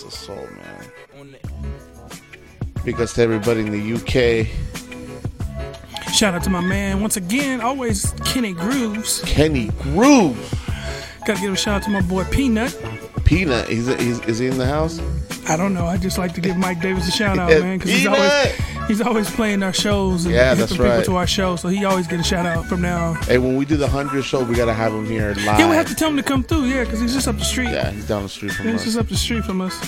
That's a soul, man. Because to everybody in the UK, Shout out to my man once again, always Kenny Grooves. Kenny Grooves. Gotta give a shout out to my boy Peanut. Peanut. He's, he's is he in the house? I don't know. I just like to give Mike Davis a shout out, Yeah, man, because he's always he's always playing our shows and Yeah, that's people to our show. So he always get a shout out from now on. Hey, when we do the hundred show, we gotta have him here live. Yeah, we have to tell him to come through. Yeah, because he's just up the street. Yeah, he's down the street from us. He's just up the street from us.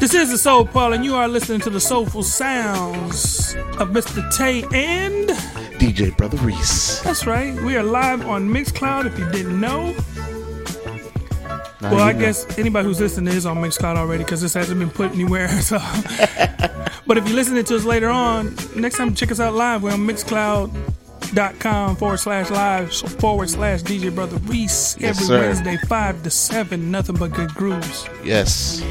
This is the Soul Parlour, and you are listening to the soulful sounds of Mr. Tay and. DJ Brother Reese. That's right. We are live on Mixcloud. If you didn't know, Now well, I know. guess anybody who's listening is on Mixcloud already because this hasn't been put anywhere. So, but if you're listening to us later on, next time check us out live. We're on Mixcloud.com forward slash live forward slash DJ Brother Reese Yes, every sir. Wednesday five to seven. Nothing but good grooves. Yes,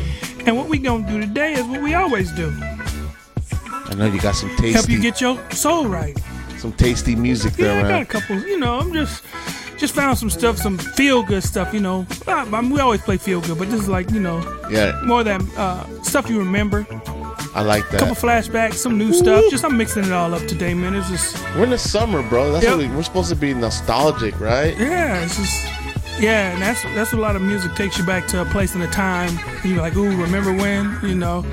And what we gonna do today is what we always do: I know you got some tasty. help you get your soul right. some tasty music Yeah, there, I got a couple. You know, I'm just just found some stuff, some feel good stuff. You know, I, I mean, we always play feel good, but this is like you know Yeah, more than uh, stuff you remember. I like that. A couple flashbacks, some new stuff. Just I'm mixing it all up today, man. It's just We're in the summer, bro. That's Yep. what we, we're supposed to be nostalgic, right? yeah, it's just yeah, and that's that's what a lot of music takes you back to a place and a time. You're like, ooh, remember when? You know.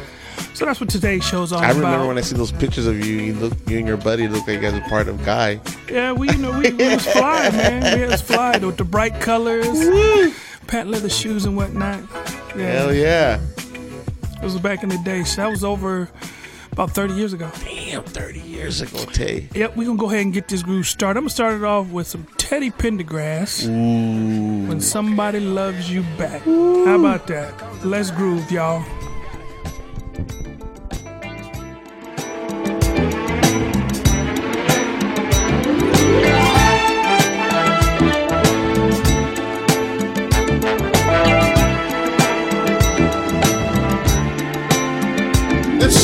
So that's what today's show's all I remember when I see those pictures of you. You look, you and your buddy look like you guys are part of Guy. yeah, we you know we, we was fly, man. We was fly with the bright colors, patent leather shoes and whatnot. Yeah, Hell yeah! It was back in the day. So that was over about 30 years ago. Damn, thirty years ago, Tay. Yep, we're gonna go ahead and get this groove started. I'm gonna start it off with some Teddy Pendergrass. Ooh, When somebody loves you back. How about that? Let's groove, y'all.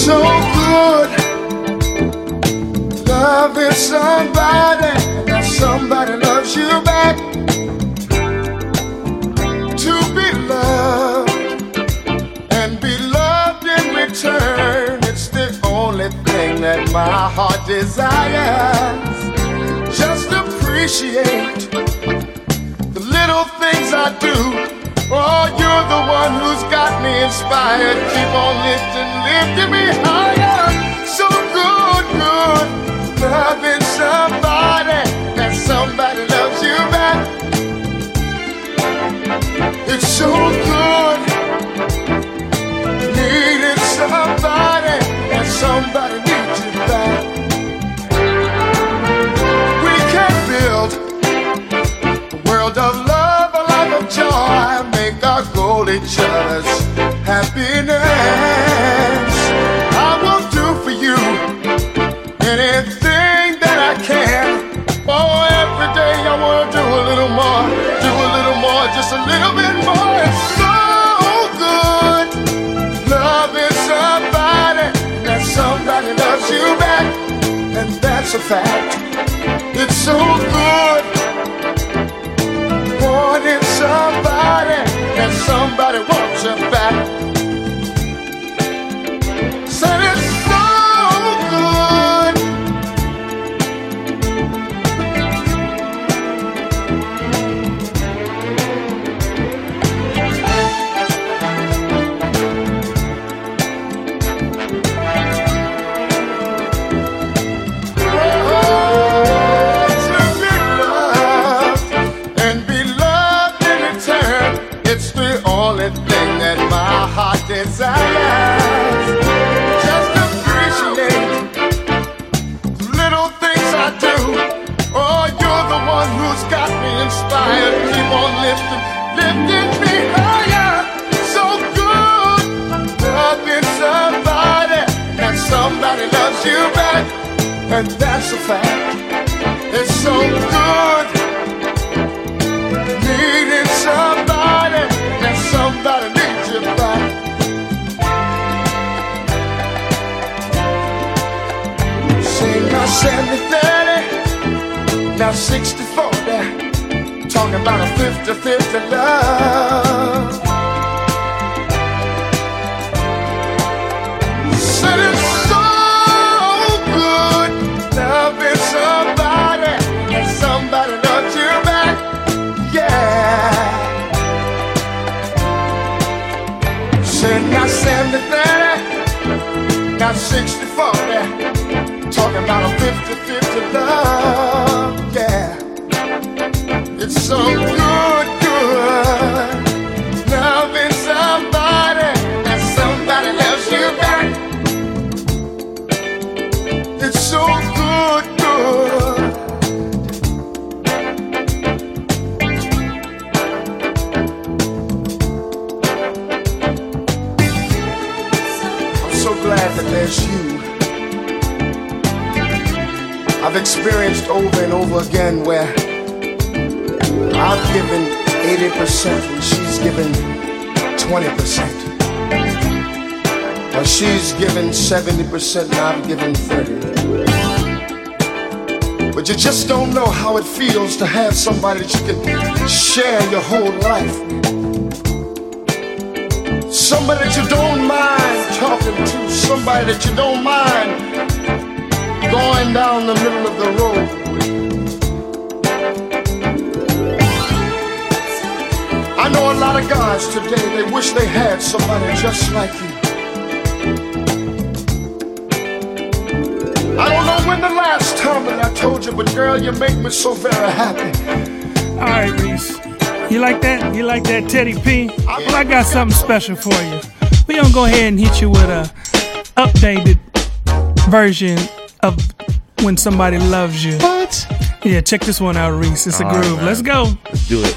So good loving somebody that somebody loves you back. To be loved and be loved in return, it's the only thing that my heart desires. Just appreciate the little things I do. Oh, you're the one who's got me inspired. Keep on lifting, lifting me higher. So good, good. Loving somebody that somebody loves you back. It's so good. Needing somebody and somebody each other's happiness. I will do for you anything that I can. Oh, every day I wanna do a little more, do a little more, just a little bit more. It's so good loving somebody that somebody loves you back, and that's a fact. It's so good wanting somebody and somebody wants you back. somebody that you can share your whole life. Somebody that you don't mind talking to, somebody that you don't mind going down the middle of the road. I know a lot of guys today, they wish they had somebody just like you. you, but girl, you make me so very happy. All right, Reese. You like that? You like that, Teddy P? Well, I got something special for you. We gonna go ahead and hit you with a updated version of "When Somebody Loves You." What? Yeah, check this one out, Reese. It's All a groove. Right, Let's go. Let's do it.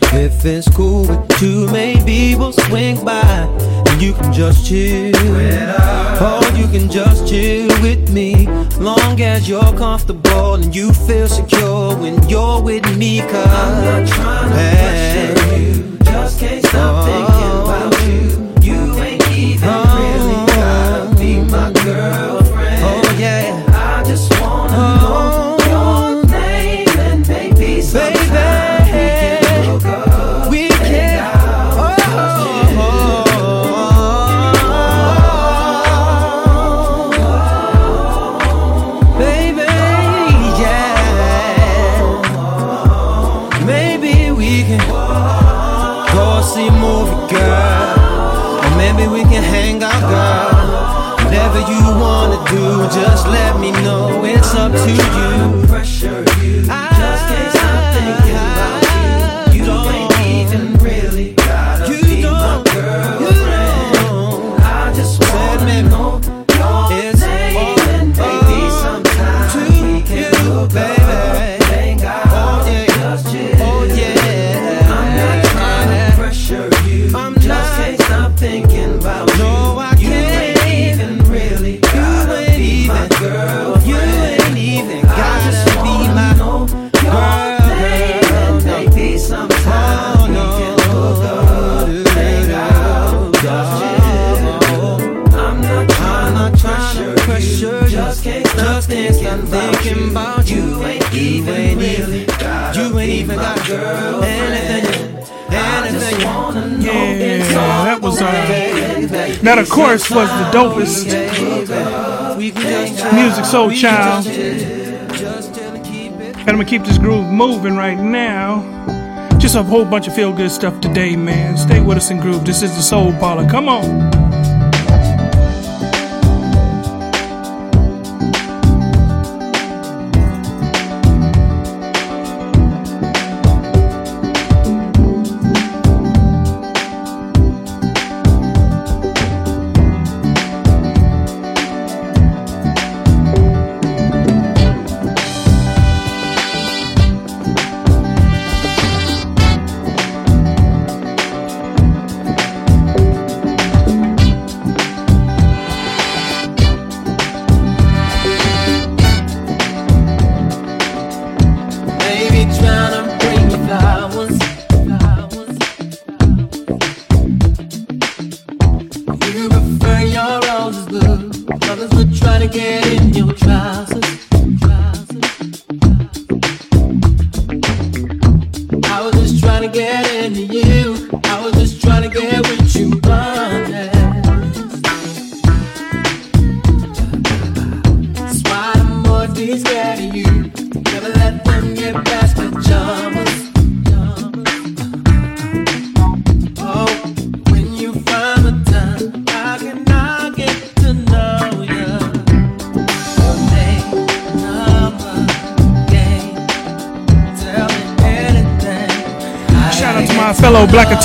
If it's cool with you, maybe we'll swing by and you can just chill. Oh, you can just chill with me, long as you're comfortable and you feel secure when you're with me. Cause I'm not trying to pressure you, just can't stop oh. thinking about you. That, of course, was the dopest Musiq Soulchild. And I'm gonna keep this groove moving right now. Just a whole bunch of feel good stuff today, man. Stay with us and groove. This is the Soul Parlour. Come on.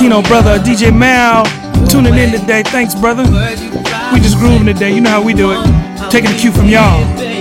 Latino brother, DJ Mal, tuning in today. Thanks, brother. We just grooving today. You know how we do it. Taking a cue from y'all.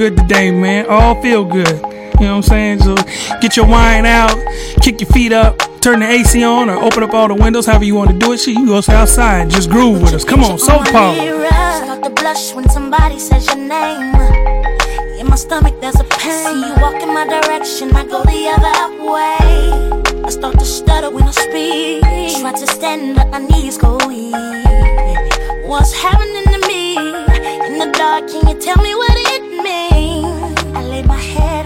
good today, man. All feel good. You know what I'm saying? So get your wine out, kick your feet up, turn the AC on, or open up all the windows, however you want to do it. Shit, you go outside, just groove with us. Come on, soul power. Start to blush when somebody says your name. In my stomach, there's a pain. See you walk in my direction, I go the other way. I start to stutter when I speak. Try to stand, but my knees go weak. What's happening to me? In the dark, can you tell me what it my head.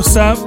What's up.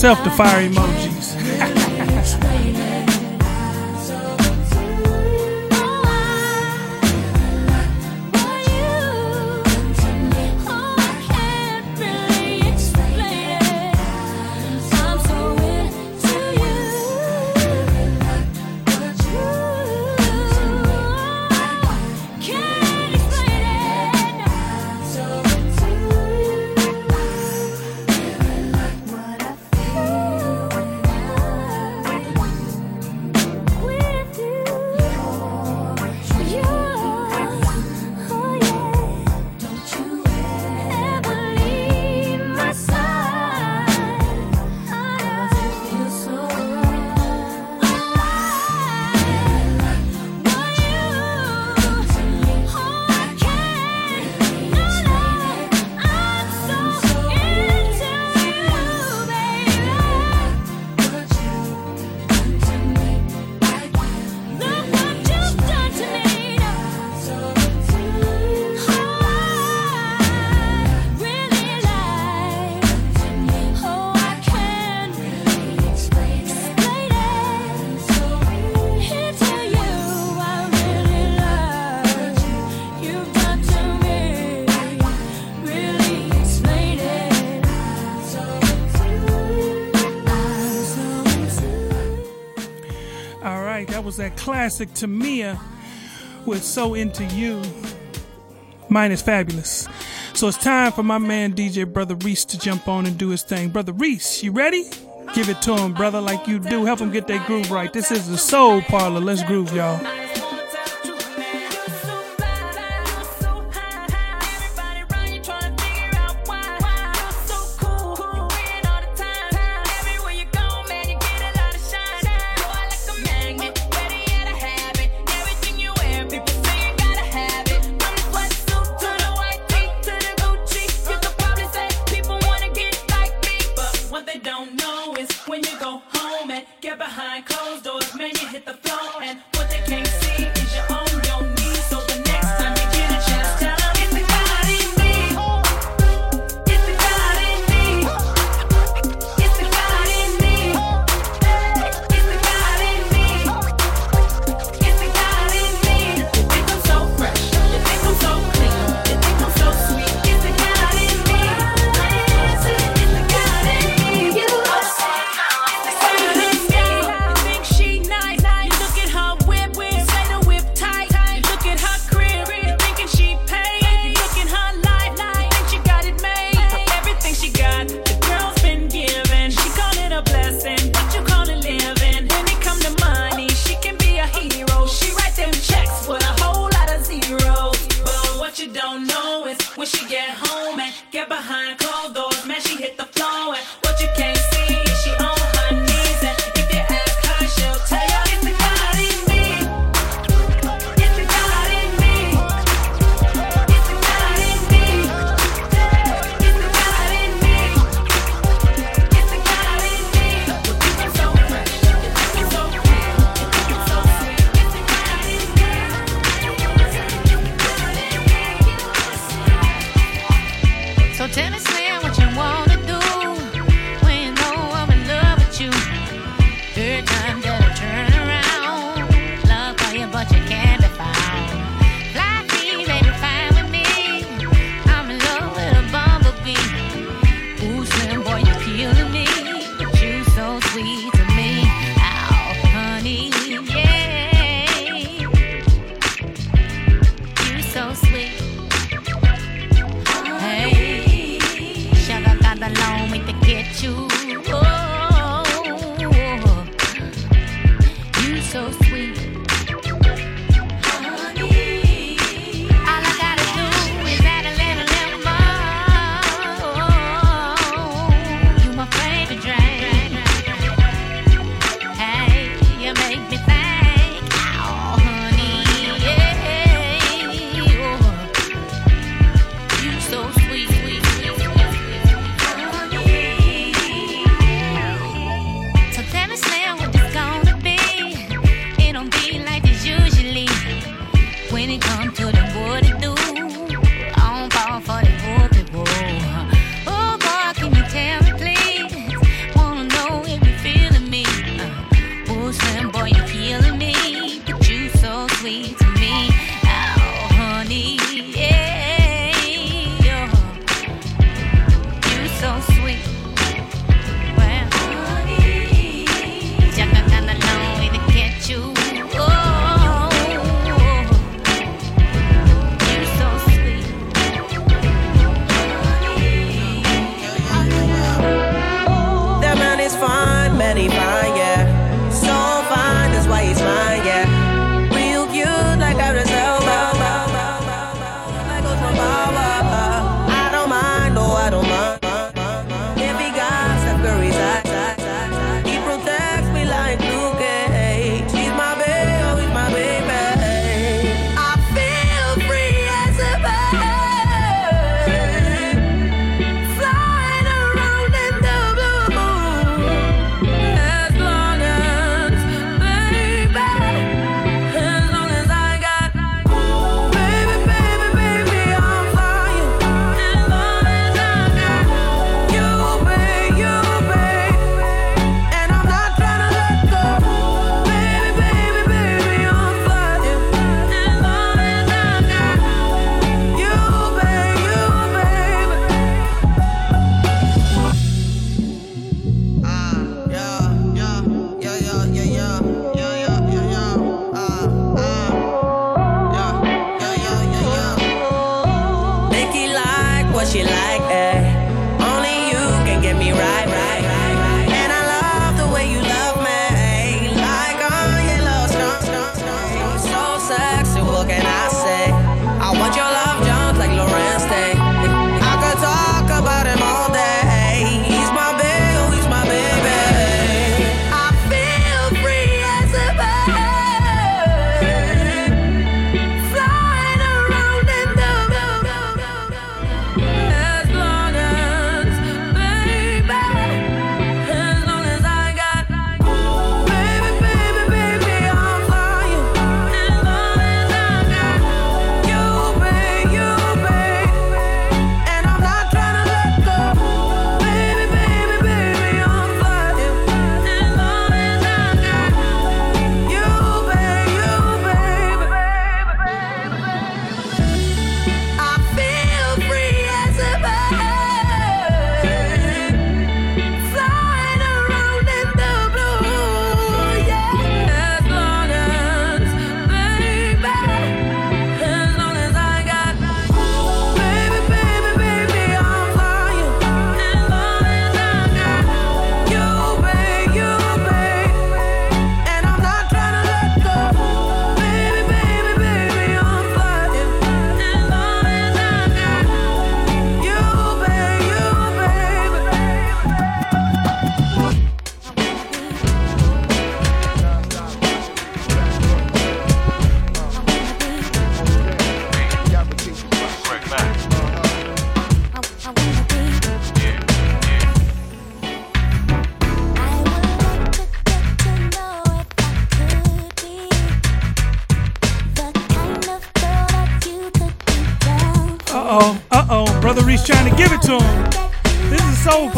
Myself the fire emojis. That classic Tamia with So Into You. Mine is fabulous. So it's time for my man DJ Brother Reese to jump on and do his thing. Brother Reese, you ready? Give it to him, brother, like you do. Help him get that groove right. This is the Soul Parlor. Let's groove, y'all.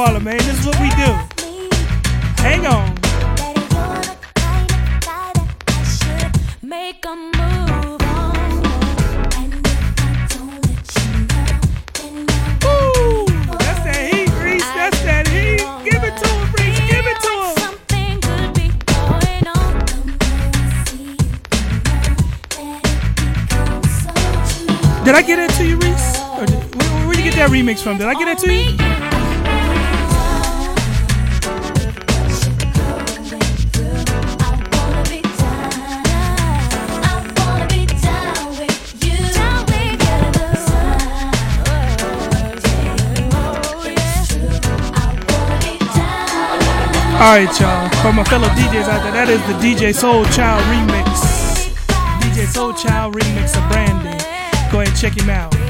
Paula, man. This is what we do. Hang on. Ooh, that's that heat, Reese. That's that heat. Give it to him, Reese. Give it to him. Did I get it to you, Reese? Or did, where, where did you get that remix from? Did I get it to you? Alright, y'all. For my fellow DJs out there, that is the DJ Soul Child remix. DJ Soul Child remix of Brandon. Go ahead and check him out.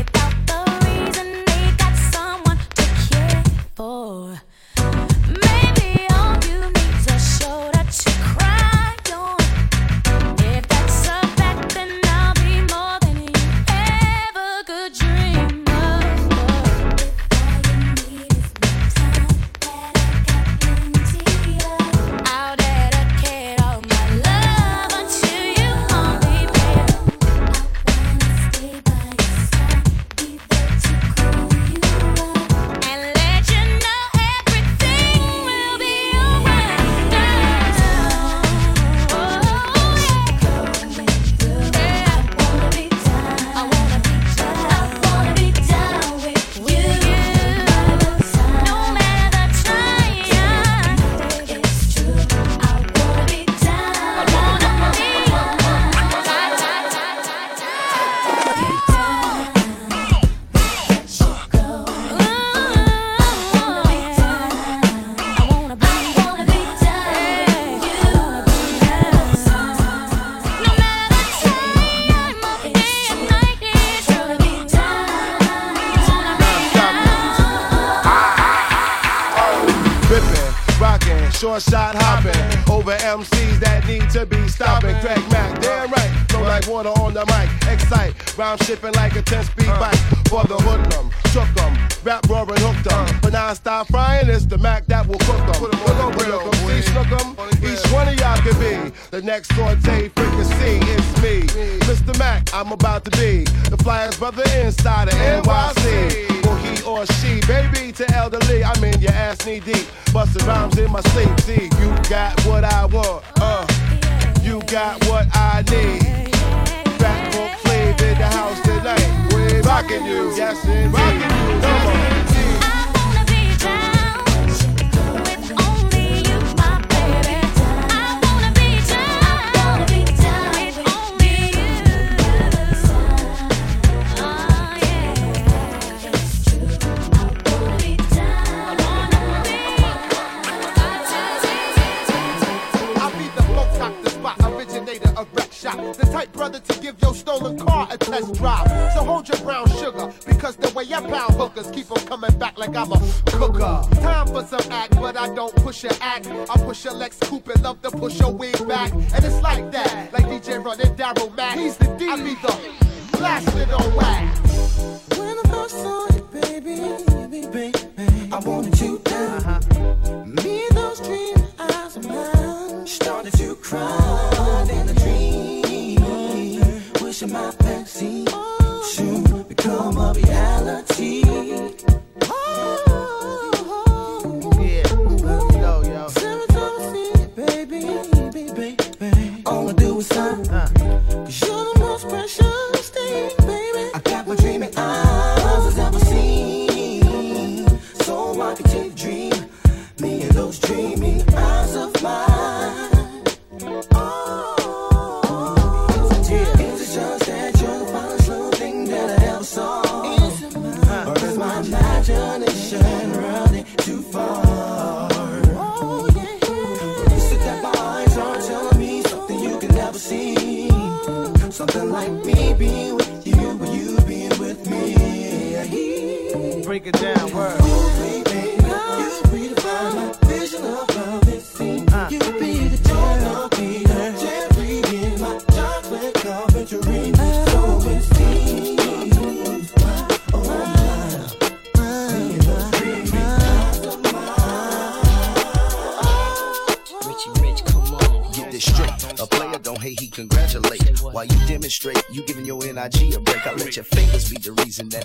Right brother to give your stolen car a test drive. So hold your brown sugar, because the way I pound hookers keep on coming back like I'm a cooker. Time for some act, but I don't push your act. I push your Lex Coupe and love to push your wig back. And it's like that, like DJ running Daryl Mack. He's the D. I be the blasted on wax. When I first saw you, baby, baby, baby, I wanted you down. Uh-huh. Me and those dream eyes of mine started to cry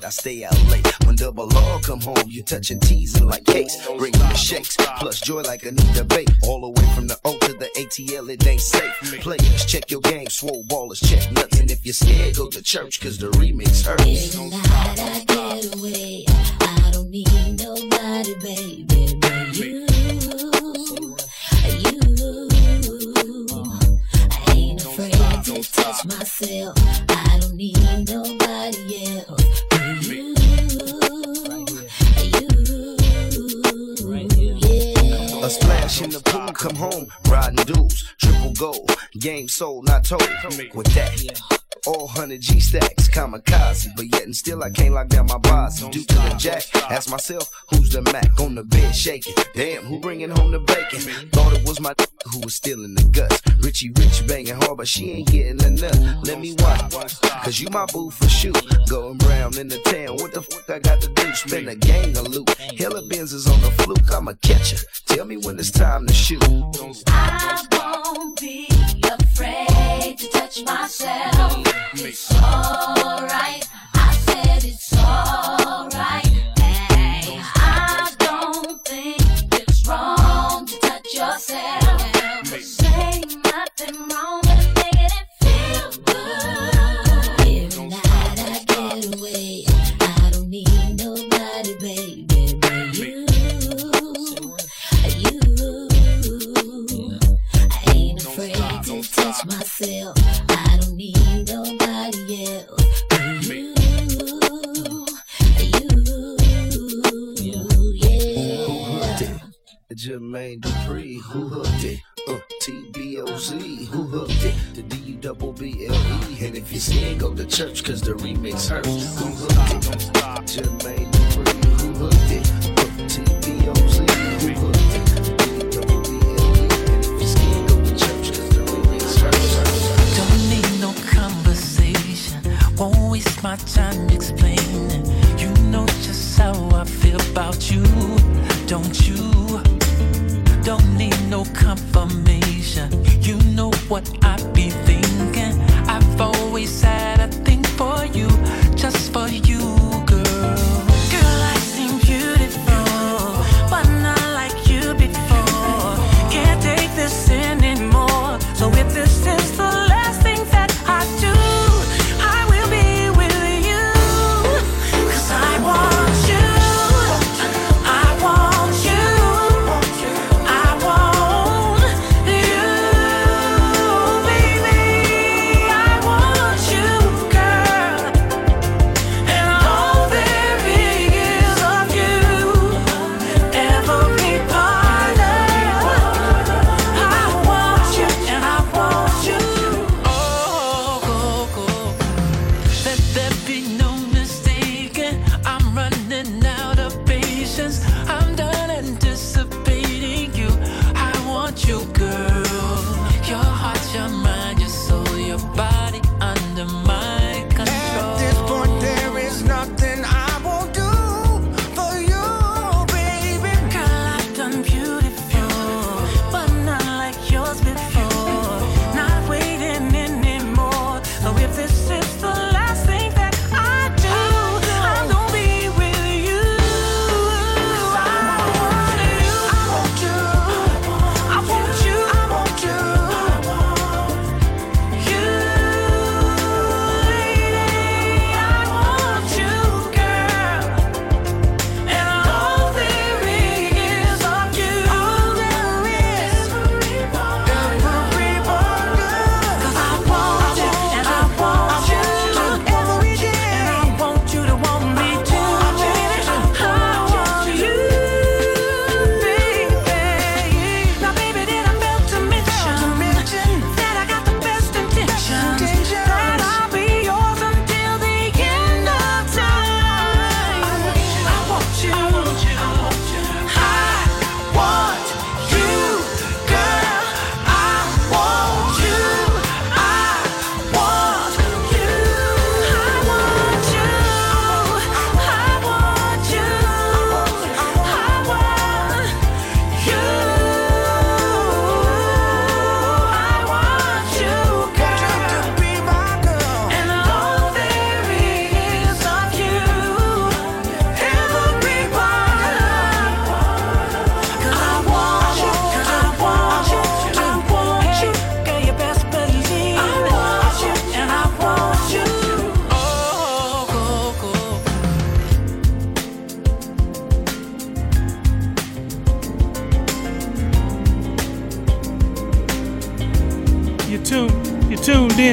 I stay out late. When double R come home, you touching teasing like cakes. Bring me shakes, plus joy like Anita Babe. All the way from the O to the ATL, it ain't safe. Players, check your game, swole ballers, check nothing. If you're scared, go to church, cause the remix hurts. Night I get away. I don't need nobody, baby, but you. You. I ain't afraid to touch myself. I don't need nobody A splash in the pool, come home, riding dudes, triple gold, game sold, not told. With that, all hundred G stacks, kamikaze, but yet and still I can't lock down my boss. Due to the jack, ask myself, who's the Mac on the bed shaking? Damn, who bringing home the bacon? Thought it was my who was stealing the guts. Richie Rich banging hard, but she ain't getting enough. Let me watch, cause you my boo for shoot. Going brown in the town, what the fuck I got to do? Spend a gang of loot. Hella Benzes on the fluke, I'm a catcher. Tell me when it's time to shoot. I won't be to touch myself. It's alright. I said it's alright. Jermaine Dupri, who hooked it? Uh, T-Boz, who hooked it? The D double B L E. And if you're scared, go to church, cause the remix hurts. Who hooked it? Jermaine Dupri, who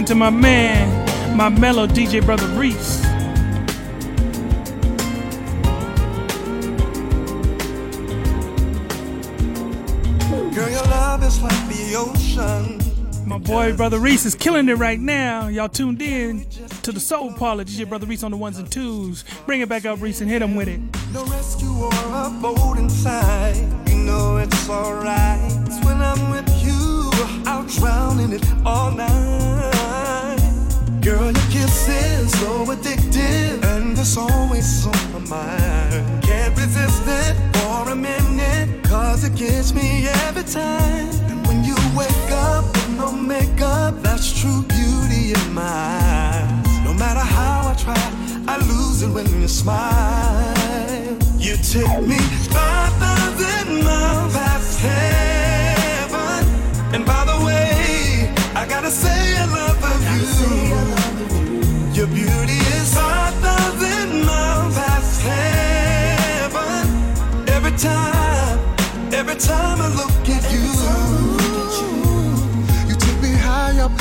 to my man, my mellow DJ brother Reese. Girl, your love is like the ocean. My boy brother Reese is killing it right now. Y'all tuned in to the Soul Parlour. DJ brother Reese on the ones and twos. Bring it back up, Reese, and hit him with it. No rescue or a boat inside. You know it's alright. When I'm with you, I'll drown in it all night. Girl, your kiss is so addictive, and it's always on my mind. Can't resist it for a minute, cause it gets me every time. And when you wake up with no makeup, that's true beauty in my eyes. No matter how I try, I lose it when you smile. You take me 5,000 miles past heaven. And by the way, I gotta say I love you.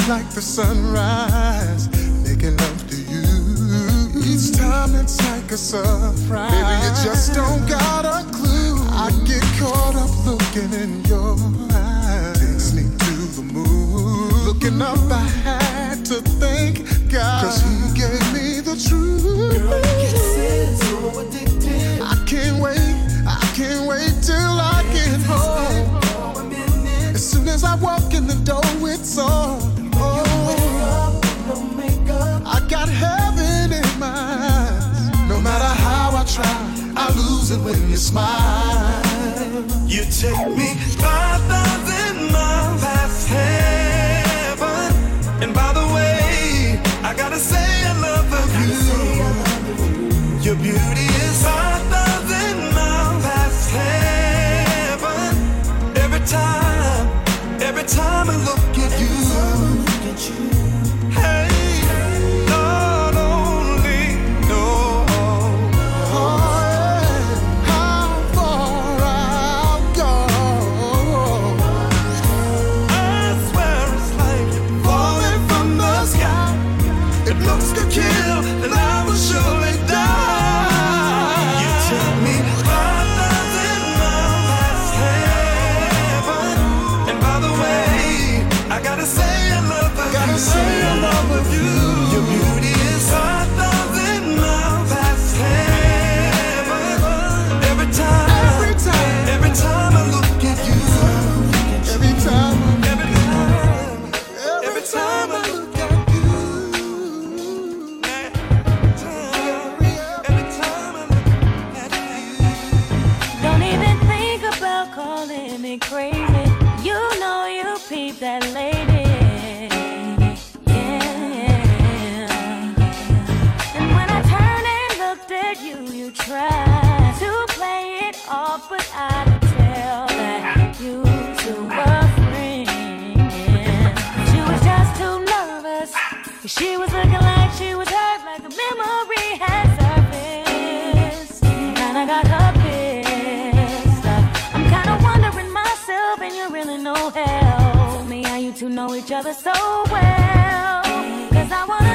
Like the sunrise, making love to you. Each time it's like a surprise. Baby, you just don't got a clue. I get caught up looking in your eyes. Takes me to the moon. Looking up, I had to thank God. Cause he gave me the truth. I can't wait, I can't wait till I get home. As soon as I walk in the door, it's on. Oh, I got heaven in my eyes. No matter how I try, I lose it when you smile. You take me 5,000 miles Beauty each other so well. Cause I wanna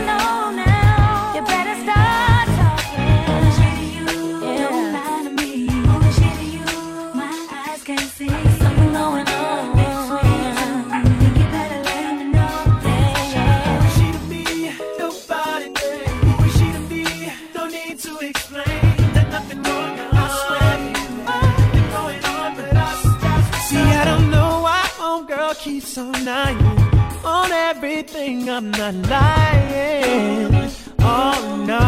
I'm not lying. Oh no.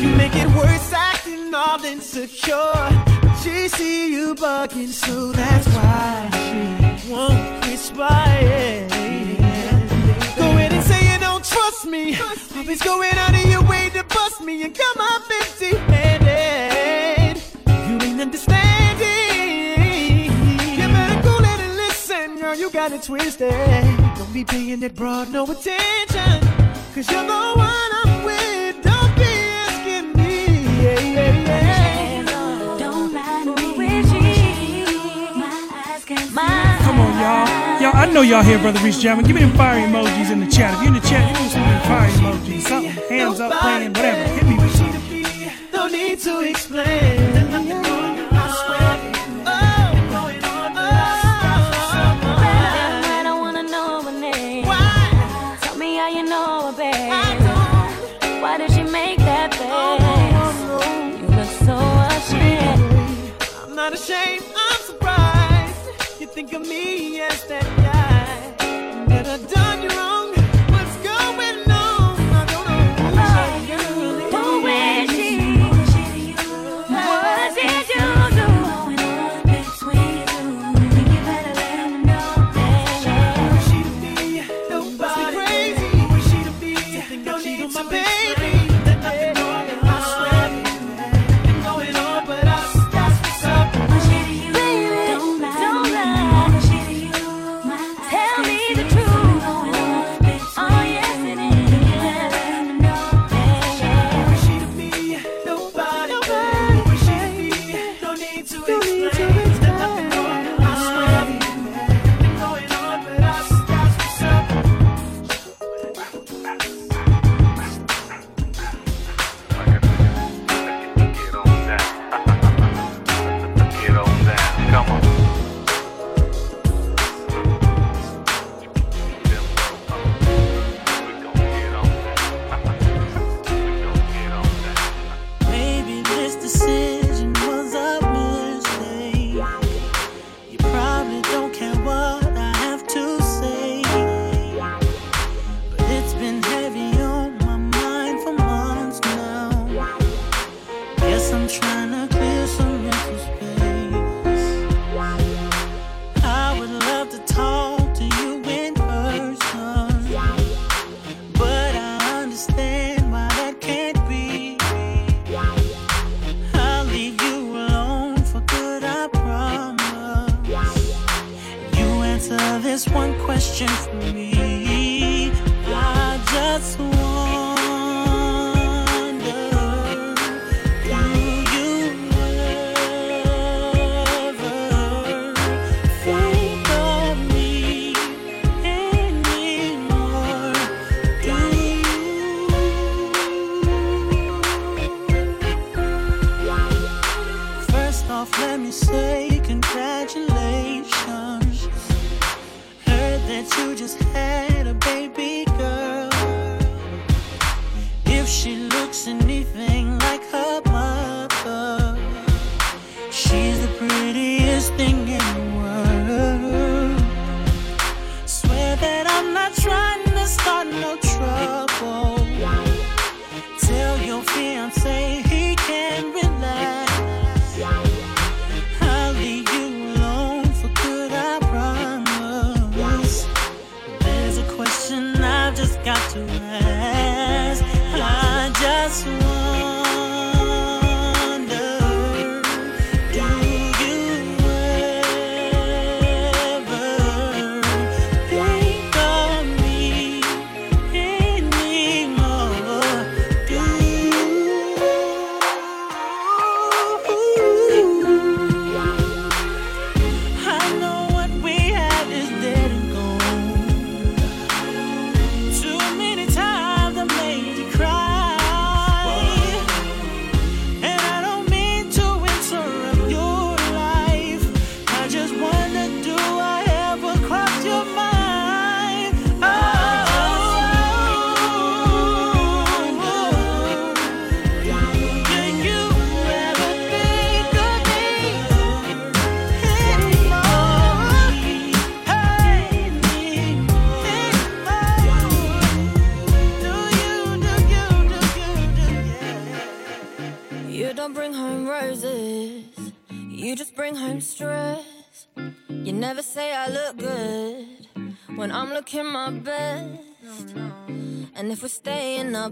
You make it worse acting all insecure. She see you bugging, so that's why she won't respond. Go ahead and say you don't trust me. Always going out of your way to bust me and come up empty you got it twisted. Don't be paying that broad no attention. Cause you're the one I'm with. Don't be asking me. Yeah, yeah, yeah. Come on, y'all. Y'all, I know y'all here, Brother Reese Jamming. Give me them fire emojis in the chat. If you're in the chat, give me some fire emojis. Something, hands up, playing, whatever.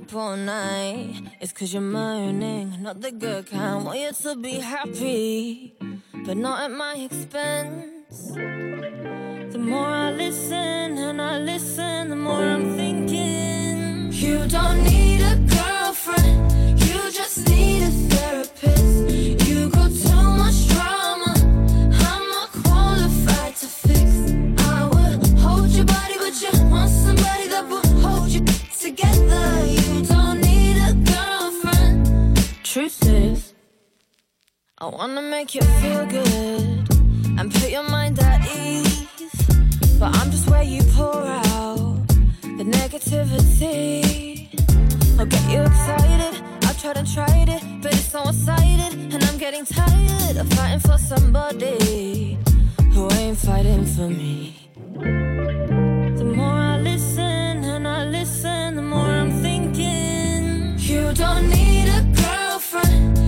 up all night. It's cause you're moaning, not the good kind. Want you to be happy, but not at my expense. The more I listen and I listen, the more I'm thinking. You don't need a girlfriend, you just need a therapist. I wanna make you feel good and put your mind at ease. But I'm just where you pour out the negativity. I'll get you excited. I've tried and tried it, but it's so one sided. And I'm getting tired of fighting for somebody who ain't fighting for me. The more I listen and I listen, the more I'm thinking. You don't need a girlfriend.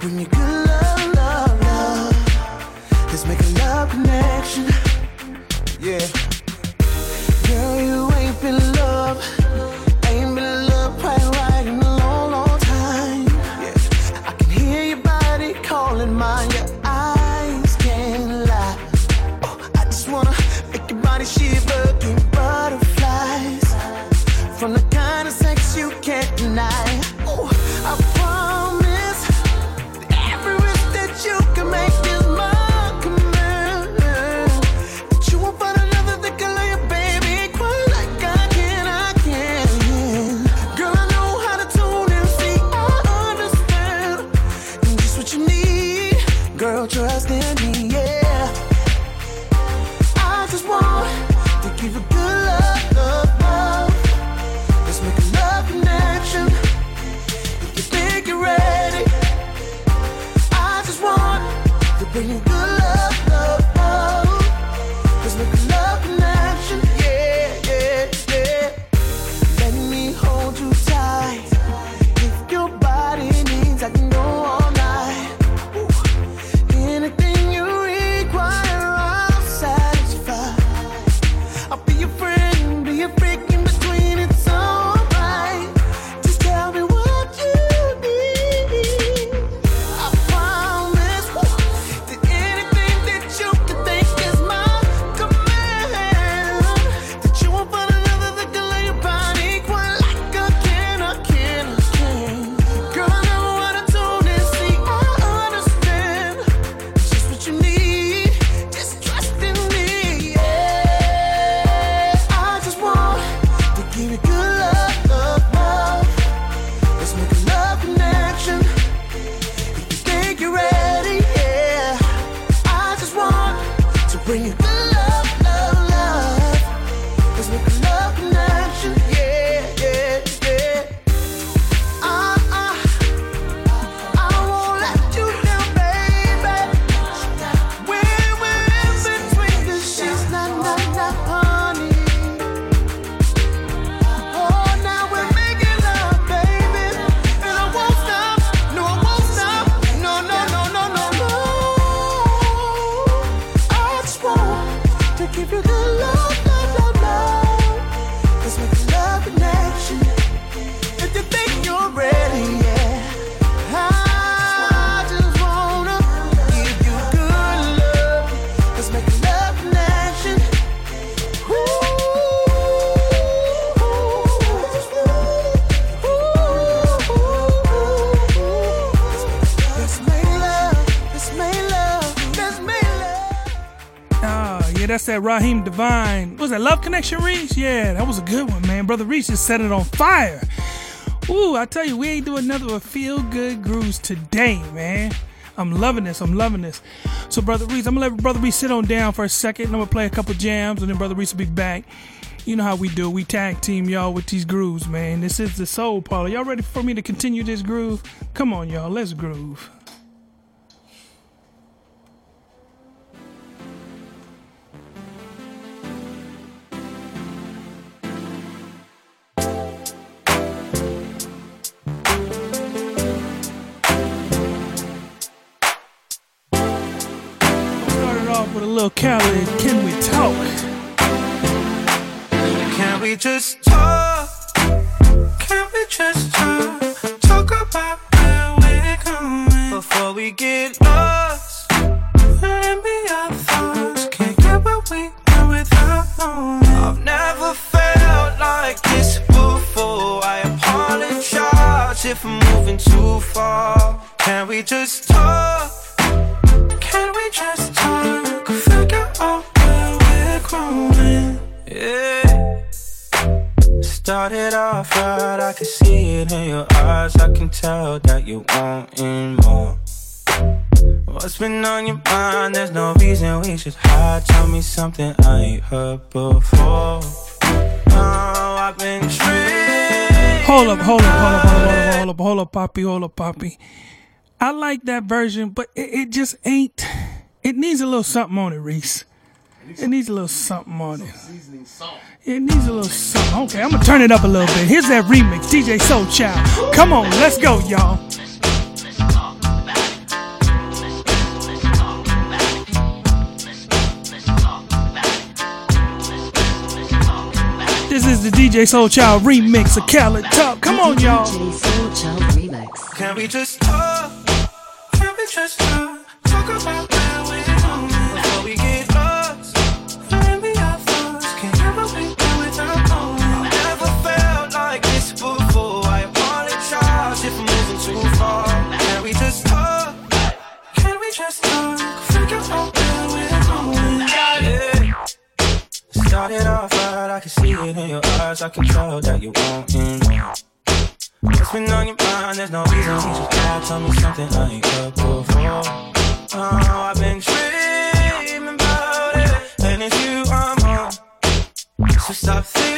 When you good. that Raheem DeVaughn. Was that Love Connection Reach, Yeah, that was a good one, man. Brother Reese just set it on fire. Ooh, I tell you, we ain't doing another but feel good grooves today, man. I'm loving this. I'm loving this. So, Brother Reese, I'm gonna let Brother Reese sit on down for a second. And I'm gonna play a couple jams, and then Brother Reese will be back. You know how we do. We tag team y'all with these grooves, man. This is the Soul Parlour. Y'all ready for me to continue this groove? Come on, y'all. Let's groove. Poppy, hold up, Poppy. I like that version, but it, it just ain't. It needs a little something on it, Reese. It needs a little something on it. It needs a little something. Okay, I'm gonna turn it up a little bit. Here's that remix, DJ Soul Child. Come on, let's go, y'all. This is the DJ Soul Child remix of Khalid Talk. Come on, y'all. Can we just talk? Can we just talk? Talk about I can see it in your eyes. I can tell that you want more. What's been on your mind? There's no reason we should talk. Tell me something I ain't heard before. Oh, I've been dreaming about it, and it's you I'm on. So stop thinking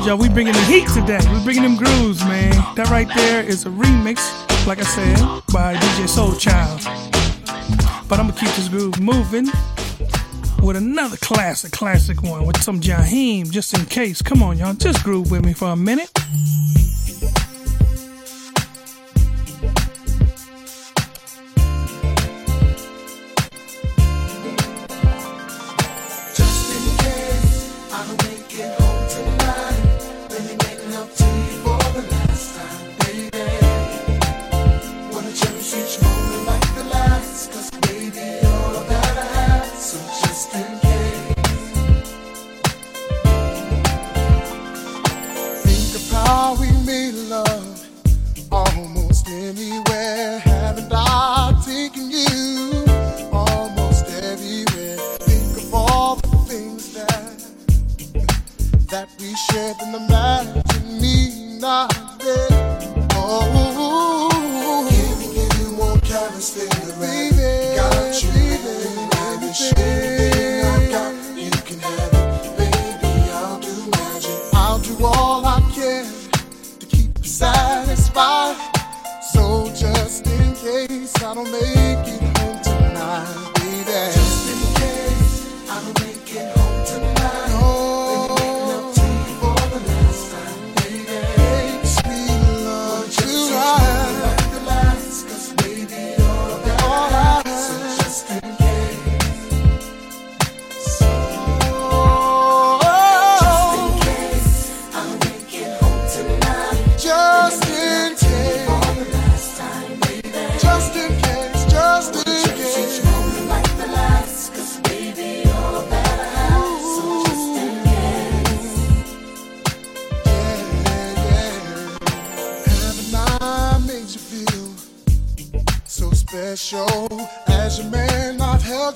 Told y'all we bringing the heat today. We bringing them grooves, man. That right there is a remix, like I said, by DJ Soul Child. But I'm gonna keep this groove moving with another classic, classic one with some Jaheim, just in case. Come on, y'all, just groove with me for a minute.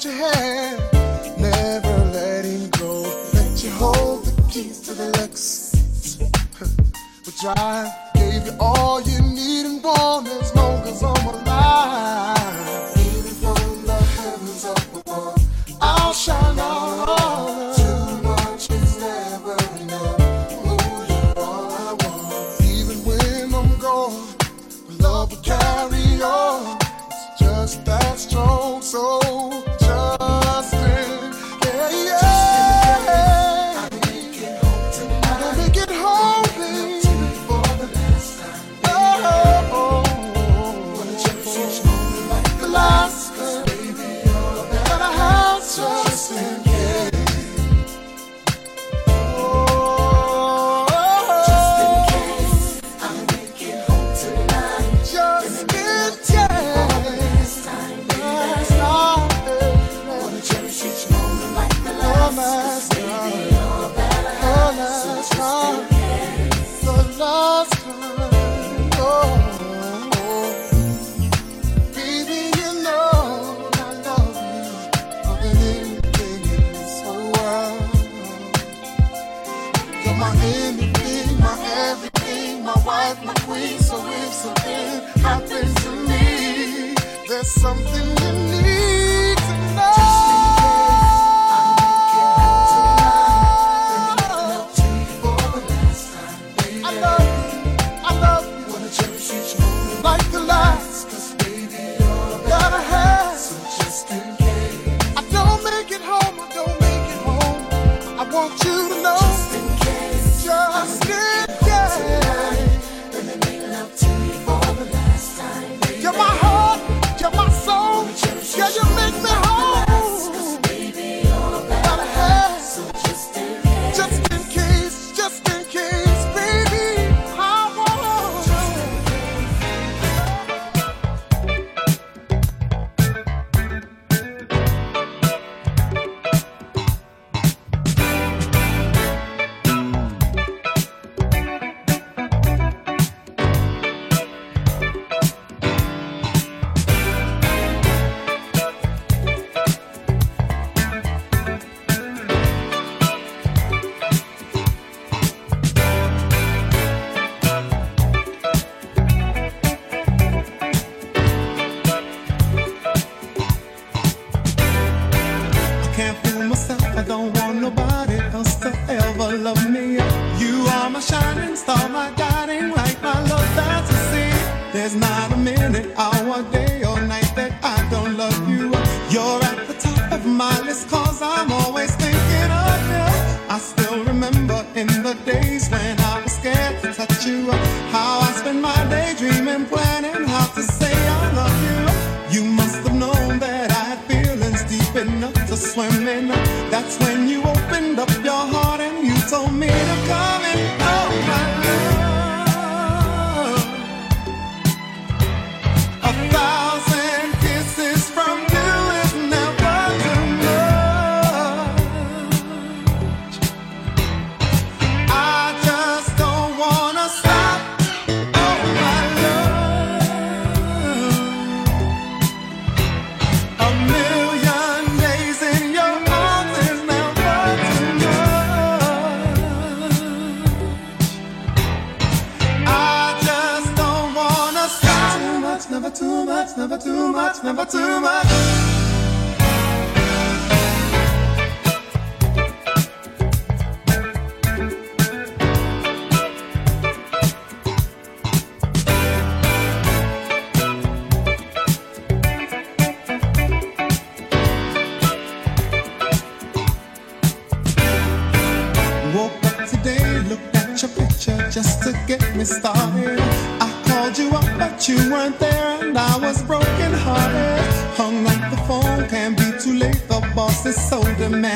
what you. Never let him go. Let you hold the keys to the Lexus. we we'll drive. the man.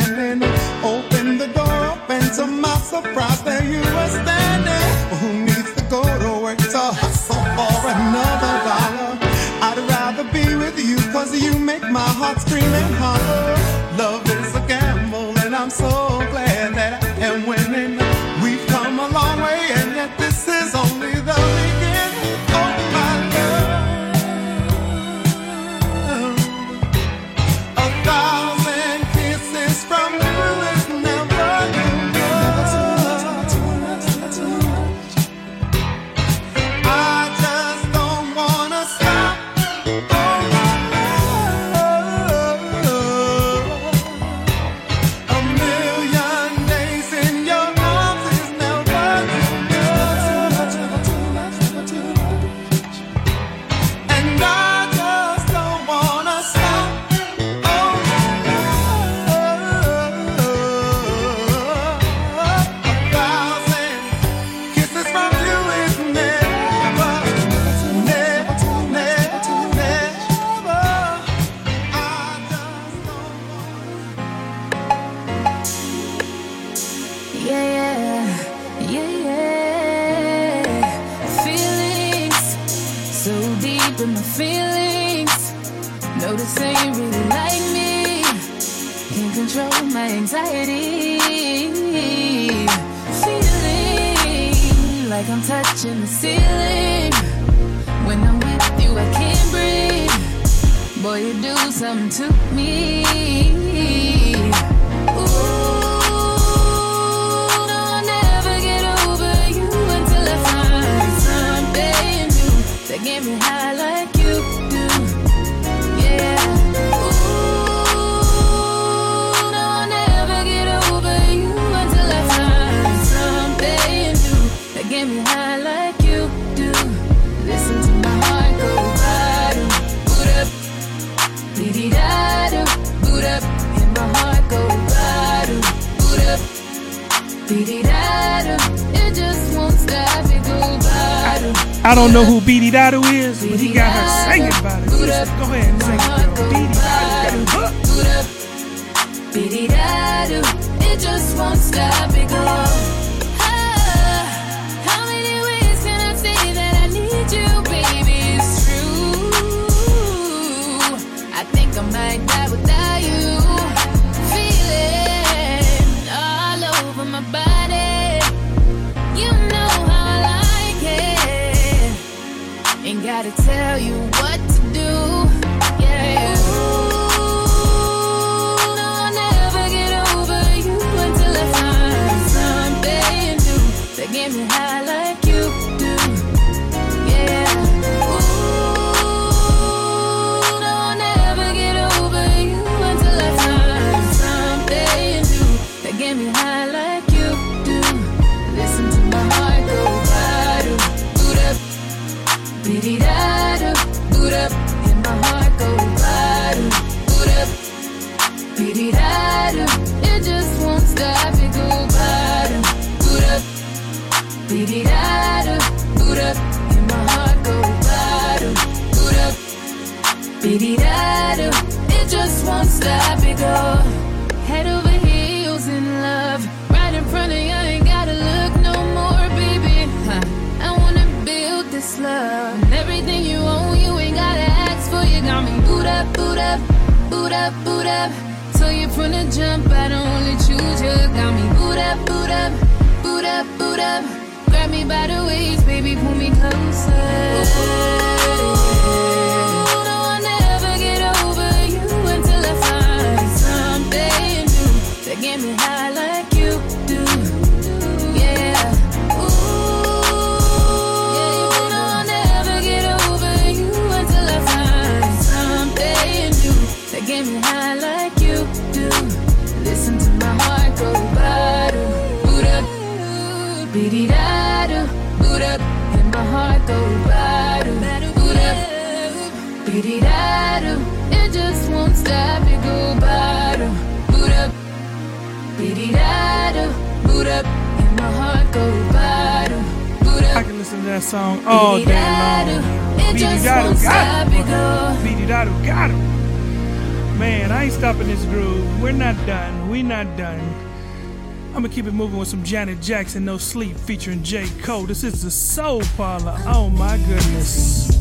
Janet Jackson, No Sleep featuring J. Cole. This is the Soul Parlour. Oh my goodness.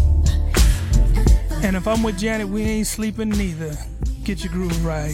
And if I'm with Janet, we ain't sleeping neither. Get your groove right.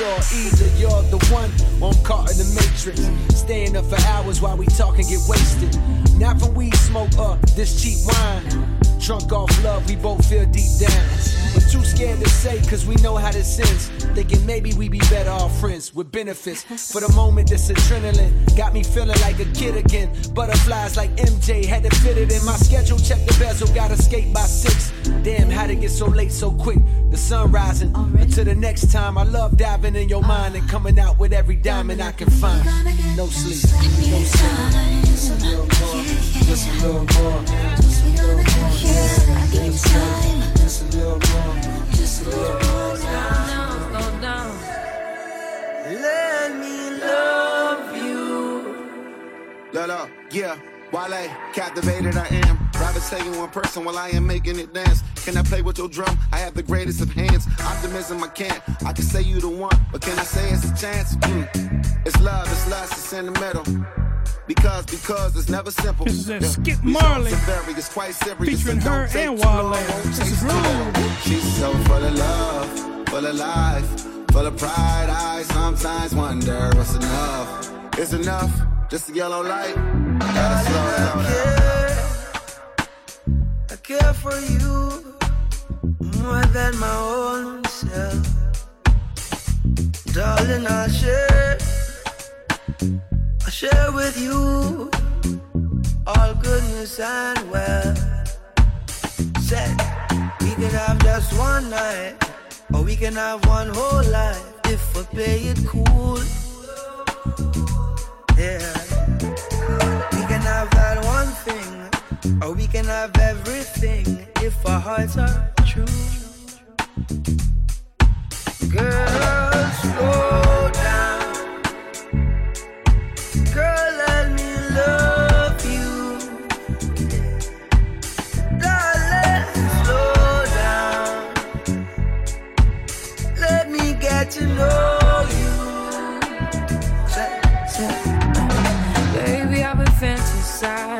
Sure either you're the one, or I'm caught in the matrix. Staying up for hours while we talk and get wasted. Not for weed smoke up this cheap wine. Drunk off love, we both feel deep down. But too scared to say, cause we know how this ends. Thinking maybe we be better off friends with benefits. For the moment, this adrenaline got me feeling like a kid again. Butterflies like MJ, had to fit it in my schedule. Check the bezel, gotta skate by six. Damn, how'd it get so late so quick? The sun rising. Until the next time, I love diving in your mind and coming out with every diamond I can find. No sleep, no sleep. Just a little more, just a little more, just a little more. Just a little more, Lolo, yeah. Wale, captivated I am. Rather say you one person while I am making it dance. Can I play with your drum? I have the greatest of hands. Optimism I can't. I can say you the one, but can I say it's a chance? Mm. It's love, it's lust, it's sentimental. Because, because it's never simple. This is that Yeah. Skip Marley so very, it's quite serious. featuring H.E.R. and Wale. This is She's so full of love, full of life, full of pride. I sometimes wonder what's enough. Is enough just a yellow light? Gotta slow down. I care for you more than my own self. Darling, I'll share, I'll share with you all goodness and wealth. Said we could have just one night, or we can have one whole life if we play it cool. Yeah, that one thing, or we can have everything if our hearts are true. Girl, slow down. Girl, let me love you. Darling, slow down. Let me get to know you. Baby, I've been fantasizing,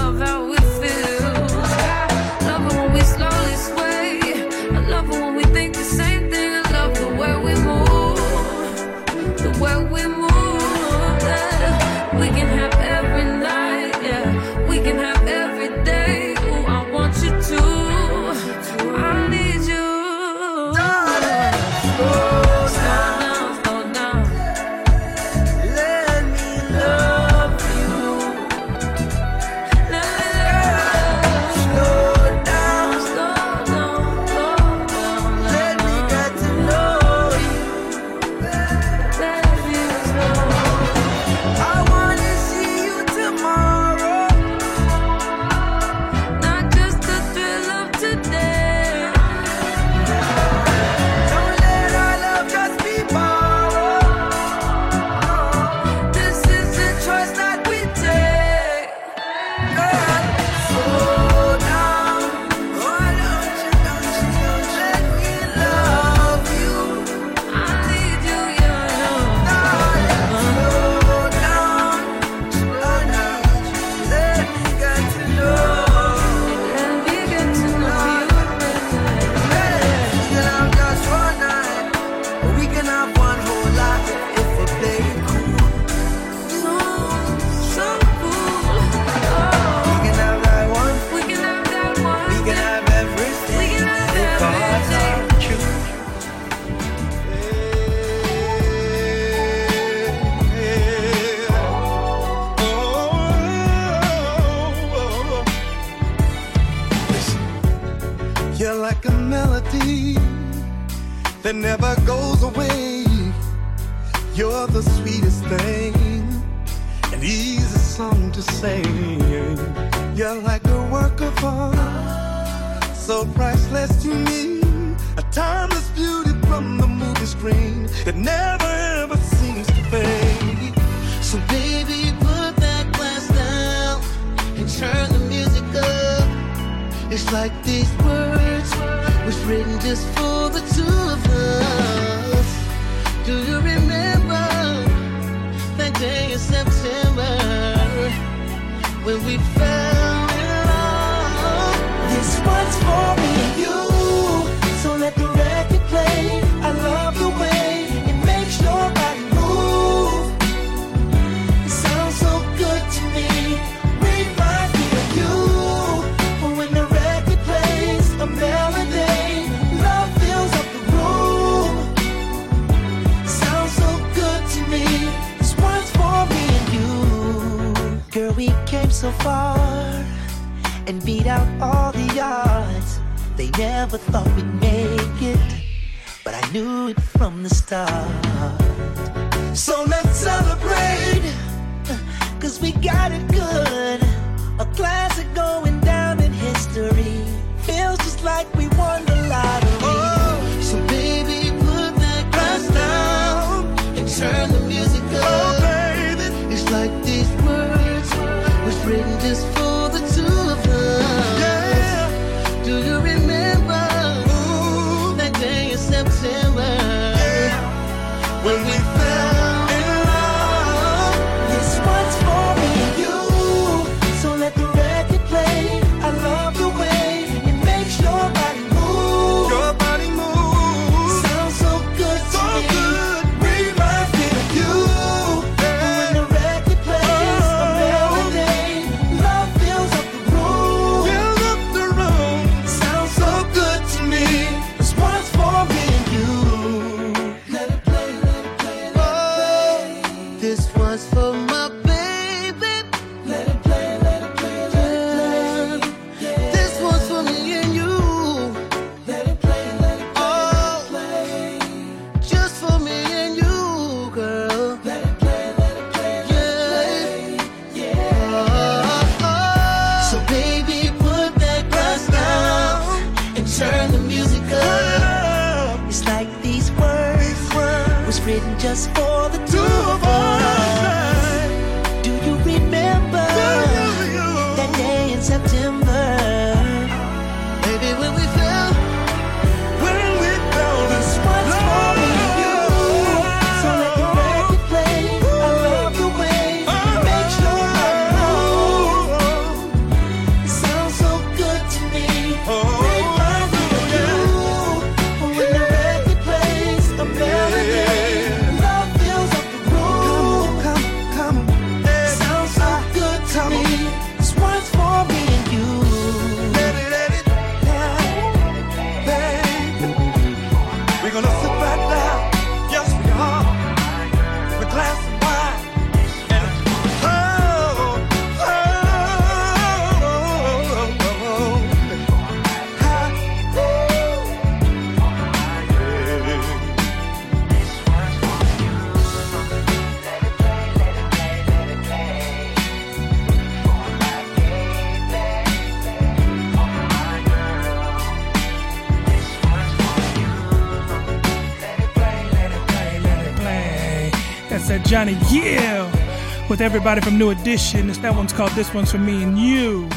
to everybody from New Edition. It's, that one's called This One's For Me and You.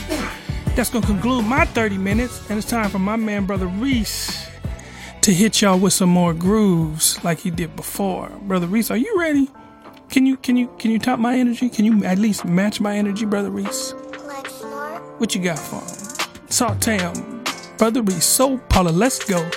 That's going to conclude my 30 minutes, and it's time for my man, Brother Reese, to hit y'all with some more grooves like he did before. Brother Reese, are you ready? Can you can you can you top my energy? Can you at least match my energy, Brother Reese? What you got for him? Saltam. Brother Reese, Soul Parlour, let's go.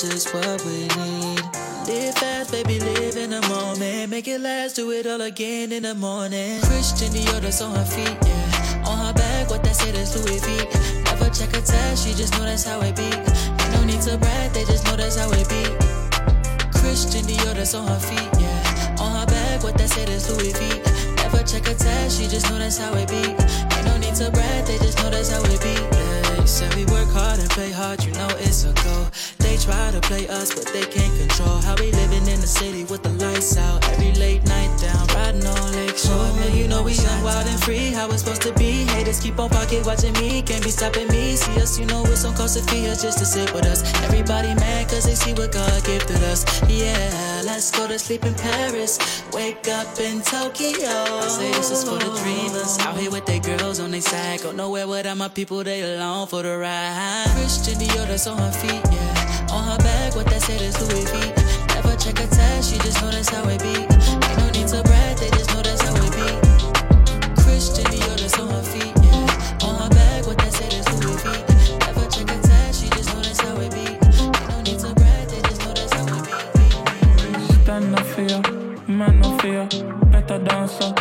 Just what we need. Live fast, baby, live in the moment. Make it last, do it all again in the morning. Christian Dior, that's on her feet, yeah. On her back, what that say, that's Louis V. Never check a tag, she just know that's how it be. Ain't no need to brag, they just know that's how it be. Christian Dior, that's on her feet, yeah. On her back, what that say, that's Louis V. Never check a tag, she just know that's how it be. Ain't no need to brag, they just know that's how it be. You said we work hard and play hard, you know it's a goal. They try to play us, but they can't control how we living in the city with the lights out. Every late night down, riding on Lake Shore. Man, you know we young, wild and free, how it's supposed to be. Haters keep on pocket watching me, can't be stopping me. See us, you know it's on cost to fee just to sit with us. Everybody mad cause they see what God gifted us. Yeah, let's go to sleep in Paris, wake up in Tokyo. I say this is for the dreamers, out here with their girls on their side. Go nowhere without my people, they along for the ride. Christian Dior, that's on her feet, yeah. What that said is Louis V. Never check a tag, she just know that's how it be. Ain't no need to brag, they just know that's how it be. Christian Dior, that's on her feet. On her back, what that said is Louis V. Never check a tag, she just know that's how it be. Ain't no need to brag, they just know that's how it be. Stand no fear, man no fear. Better dancer,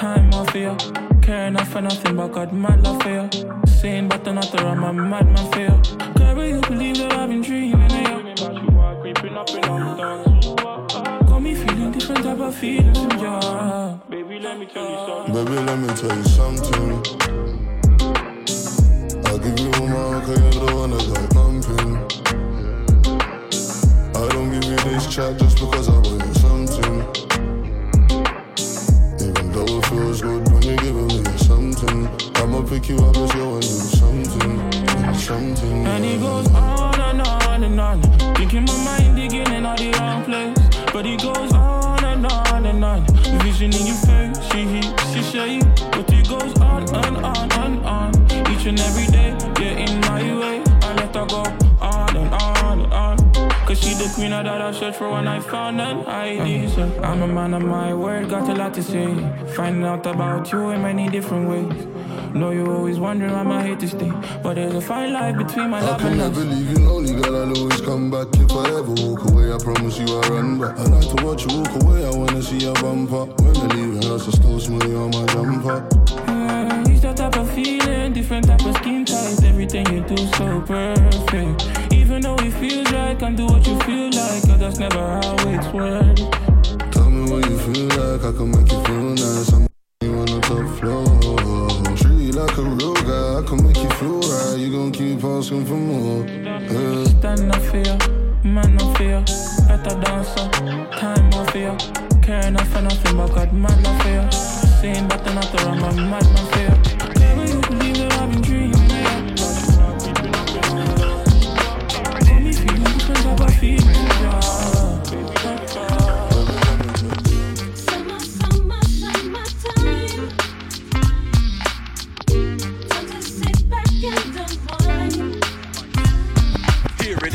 time fear. Care enough for nothing but God mad love fear. Saying but not around my madman fear. Girl, will you believe that I've been dreaming up in on dance. Got me feeling different type of feelings from you. Baby, let me tell you something. Baby, let me tell you something. I'll give you all my heart, cause you're the one that got pumping. I don't give you this chat just because I want you something. Even though it feels good when you're giving me something. I'ma pick you up as you want to do something. do Something. And it goes on and on and on. Thinking my mind digging in all the wrong place. But it goes on and on and on. Vision in your face, she heat, she shake. But it goes on and on and on. Each and every day, you're in my way. I let her go on and on and on. Cause she the queen of that I searched for when I found an ID. So I'm a man of my word, got a lot to say. Finding out about you in many different ways. Know you always wondering why my hate to stay. But there's a fine line between my I love can never leave you lonely, girl. I'll always come back if I ever walk away. I promise you I'll run back. I like to watch you walk away. I wanna see your bumper. When you're leaving us, I still smell you on my jumper. Yeah, It's that type of feeling, different type of skin types. Everything you do so perfect. Even though it feels right, can do what you feel like. Cause that's never how it's worked. Tell me what you feel like. I can make you feel nice. I'm you on the top floor. You like a real guy. I can make you feel right. You gon' keep asking for more. Yeah. Stand no fear, man no fear. Better dancer, time no fear. Care enough for nothing but God man no fear. Saying better around my mad no fear. Will you believe I've been dreaming? Me feeling.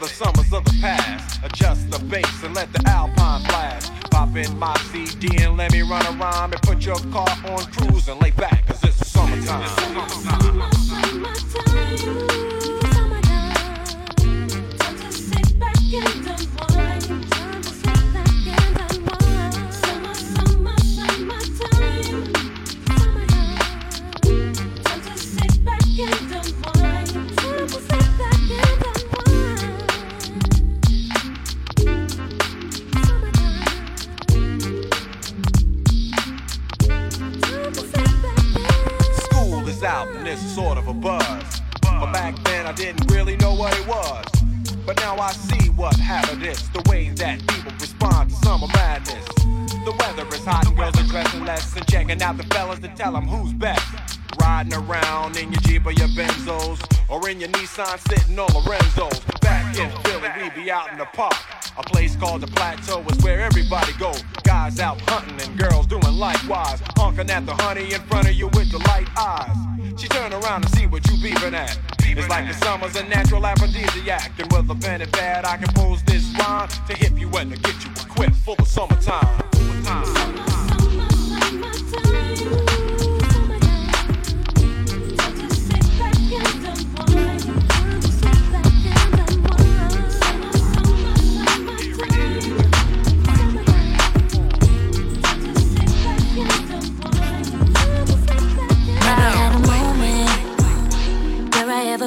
The summers of the past. Adjust the bass and let the alpine blast. Pop in my CD and let me run around and put your car on cruise and lay back, cause it's summertime. School is out and it's sort of a buzz. But back then I didn't really know what it was. But now I see what habit is, the way that people respond to summer madness. The weather is hot and girls are dressing less and checking out the fellas to tell them who's best. Riding around in your Jeep or your Benzos, or in your Nissan sitting on Lorenzo's. Back in Philly, we be out in the park. A place called the Plateau is where everybody go. Guys out hunting and girls doing likewise. Honking at the honey in front of you with the light eyes. She turn around to see what you beeping at. It's like the summer's a natural aphrodisiac. And with a pen and pad, I compose this rhyme to hip you and to get you equipped for the summertime. Never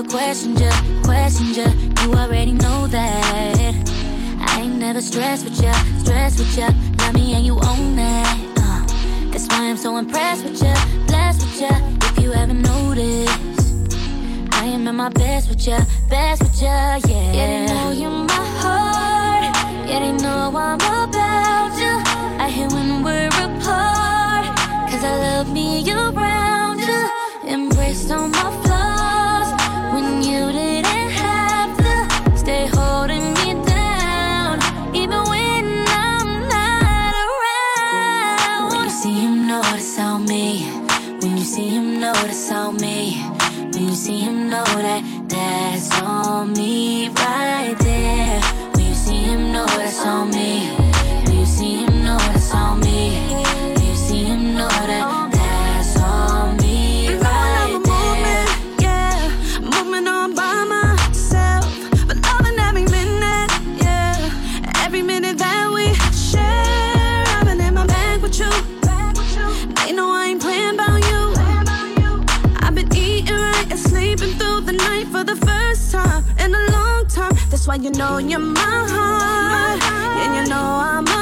I ever questioned you, questioned you. Already know that. I ain't never stressed with ya, stressed with ya. Love me and you own that. Uh, that's why I'm so impressed with you, blessed with you. If you haven't noticed, I am at my best with you, best with you, yeah. Yeah, they know you're my heart. Yeah, they know I'm about you. I hate when we're apart. Cause I love me around you. Embrace all my flaws when you didn't have to stay holding me down. Even when I'm not around. When you see him, notice on me. When you see him, notice on me. When you see him, know that that's on me, right there. When you see him know what on me That's why you know you're heart, and you know I'm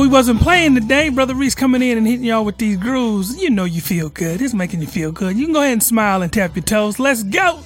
we wasn't playing today. Brother Reese coming in and hitting y'all with these grooves. You know you feel good. It's making you feel good. You can go ahead and smile and tap your toes. Let's go.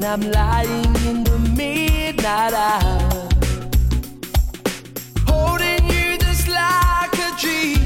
when I'm lying in the midnight hour. Holding you just like a dream.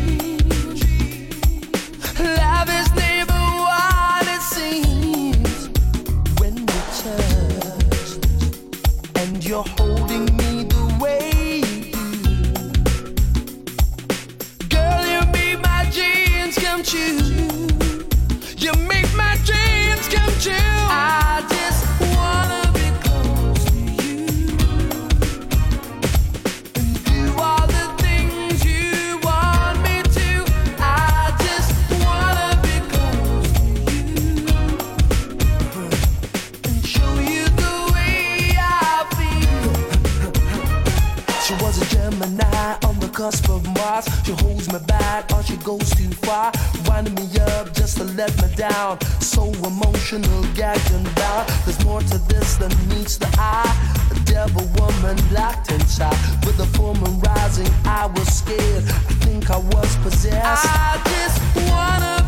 cusp of Mars. She holds me back, or she goes too far. Winding me up just to let me down. So emotional, gagging down. bound. There's more to this than meets the eye. A devil woman locked inside. With the full moon rising, I was scared. I think I was possessed. I just wanna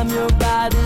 I'm your body.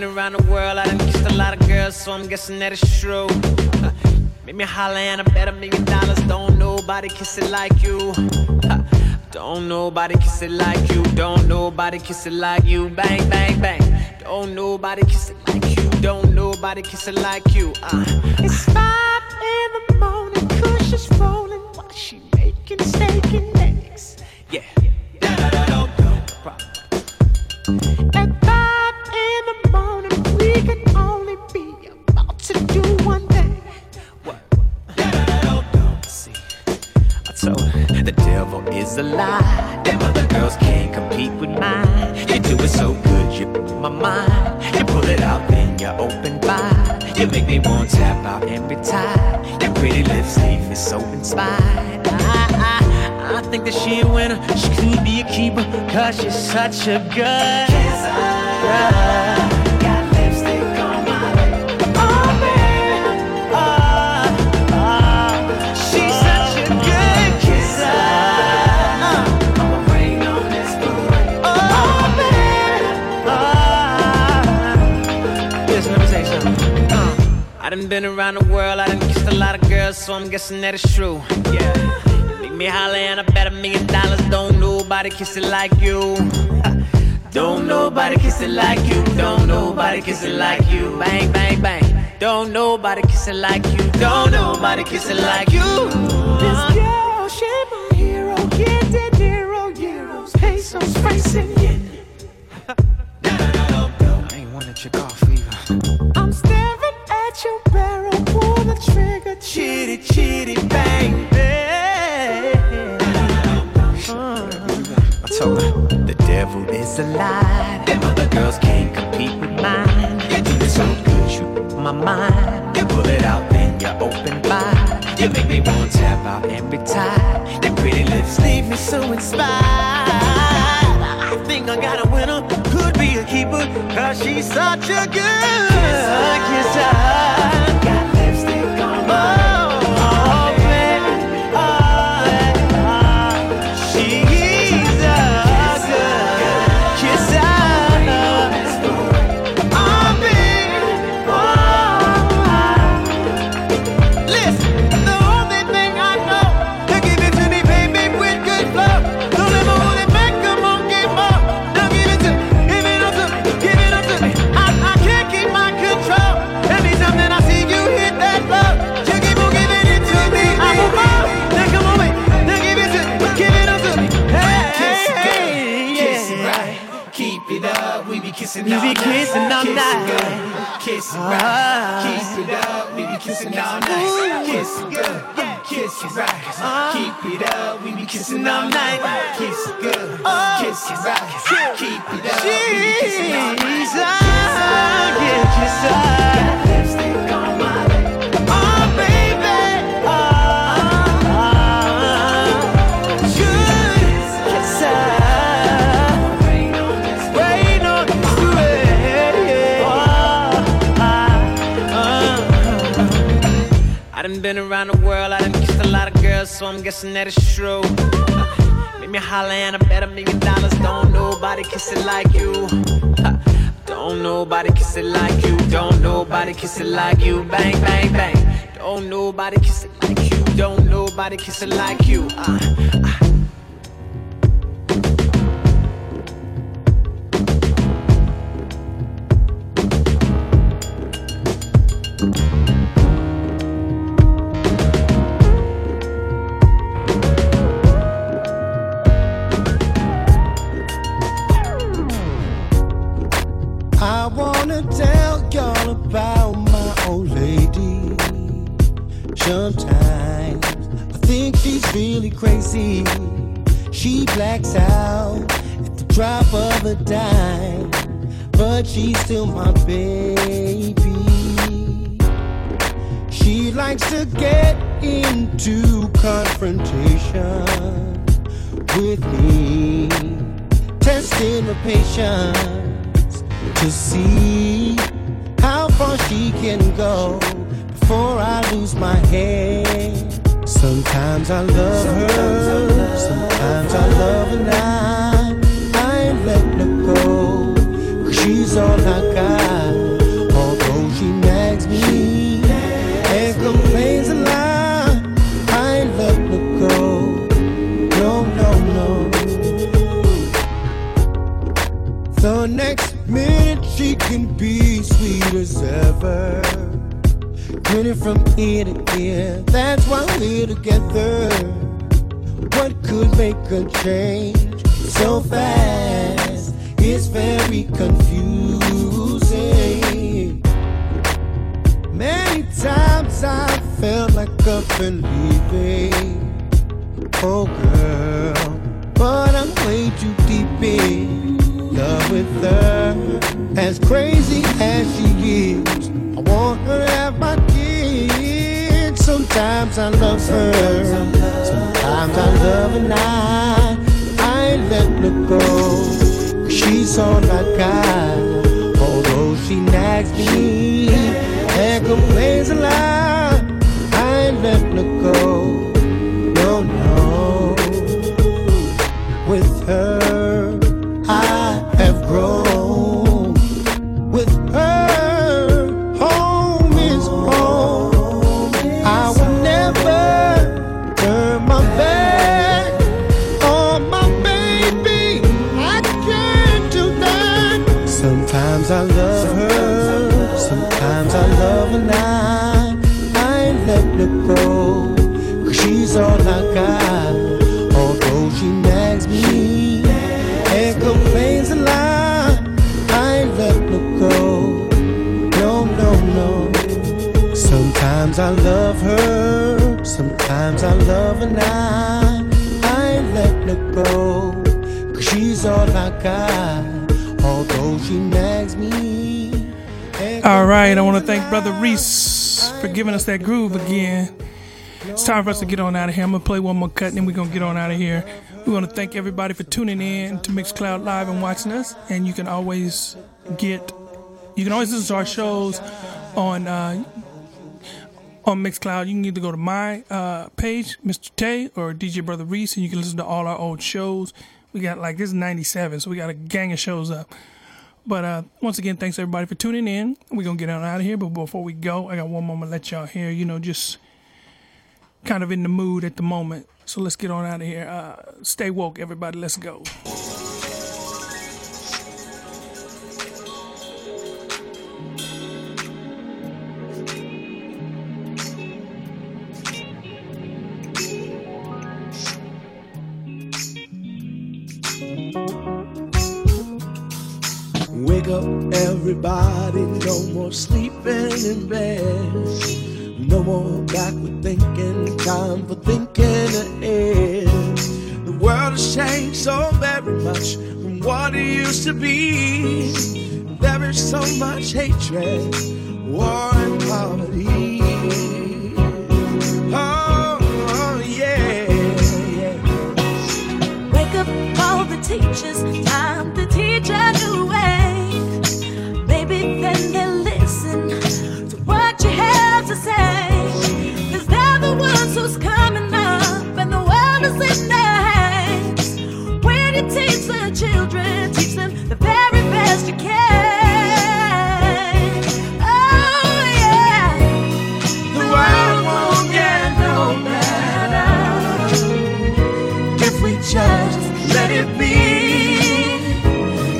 been around the world, I done kissed a lot of girls, so I'm guessing that it's true. Make me holler and I bet a million dollars. Don't nobody kiss it like you. Don't nobody kiss it like you. Don't nobody kiss it like you. Bang, bang, bang. Don't nobody kiss it like you. Don't nobody kiss it like you. Uh. It's five in the morning, cushions roll. make me want to tap out every time. Your pretty lips leave me so inspired. I, I, I think that she a winner. She could be a keeper, cause she's such a good. Kisser. been around the world, I done kissed a lot of girls, so I'm guessing that it's true. Yeah. Make me holler and I bet a million dollars. Don't nobody kiss it like you. Don't nobody kiss it like you. Don't nobody kiss it like you. Bang, bang, bang. Don't nobody kiss it like you. Don't nobody kiss it like you. Uh-huh. I think I got a winner, could be a keeper, cause she's such a good kiss. I, kiss kissing all night. Kiss it good, kiss it right. Keep it up, we be kissing all night. Yeah, kiss her. Got lipstick on my lip. Oh, baby. Oh, oh, good. Kiss her. Rain on this rain on this rain. I done been around the world, I done kissed a lot of girls, so I'm guessing that it's true. Uh, make me holler and I bet a million dollars. Don't nobody kiss it like you. Uh, don't nobody kiss it like you. Don't nobody kiss it like you. Bang, bang, bang. Don't nobody kiss it like you. Don't nobody kiss it like you. Uh, I for us to get on out of here. I'm gonna play one more cut, and then we're gonna get on out of here. We want to thank everybody for tuning in to Mixcloud Live and watching us. And you can always get, you can always listen to our shows on uh, on Mixcloud. You can either go to my uh, page, Mr. Tay, or DJ Brother Reese, and you can listen to all our old shows. We got like this is '97, so we got a gang of shows up. But uh, once again, thanks everybody for tuning in. We're gonna get on out of here, but before we go, I got one moment to let y'all hear. You know, just kind of in the mood at the moment. So let's get on out of here. Uh, stay woke, everybody. Let's go. Wake up, everybody. No more sleeping in bed. No more backward thinking. Time for thinking ahead. The world has changed so very much from what it used to be. There is so much hatred, war, and poverty. Oh, yeah, yeah. Wake up all the teachers, time to teach a new way. Teach the children, teach them the very best you can. Oh, yeah. The world won't get no better if we just let it be.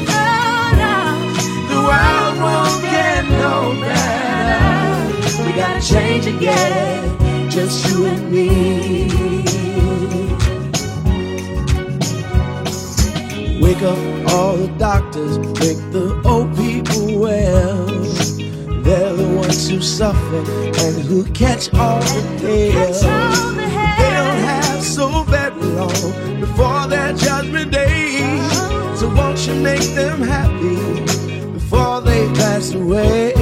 Oh, no. The world won't get no better. We gotta change again, just you and me. All the doctors, make the old people well. They're the ones who suffer and who catch all the hail. They don't have so very long before their judgment day. So won't you make them happy before they pass away?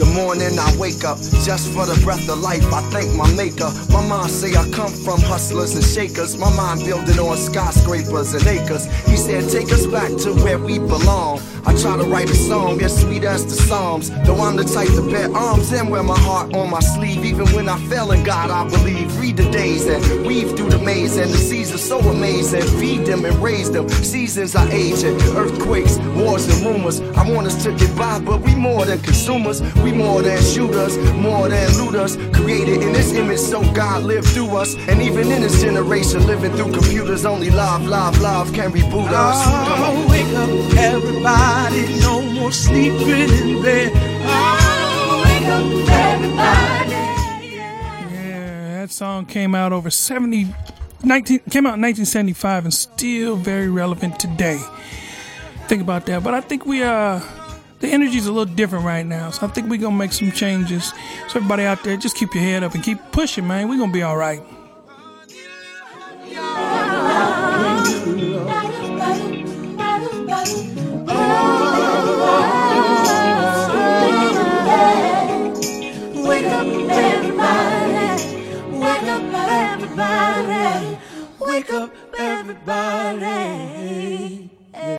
The morning I wake up just for the breath of life. I thank my maker. My mom say I come from hustlers and shakers. My mind building on skyscrapers and acres. He said, Take us back to where we belong. I try to write a song as sweet as the Psalms. Though I'm the type to bear arms and wear my heart on my sleeve. Even when I fail in God, I believe. Read the days and weave through the maze. And the seasons so amazing. Feed them and raise them. Seasons are aging. Earthquakes, wars, and rumors. I want us to get by, but we more than consumers. We more than shooters, more than looters. Created in this image, so God lived through us. And even in this generation, living through computers, only love, love, love can reboot us. Come on. Up, everybody. No more sleeping in bed. That song came out over 70, 19, came out in 1975 and still very relevant today. Think about that. But I think we, uh, the energy's a little different right now. So I think we're to make some changes. So everybody out there, just keep your head up and keep pushing, man. We're to be all right. Wake up, everybody.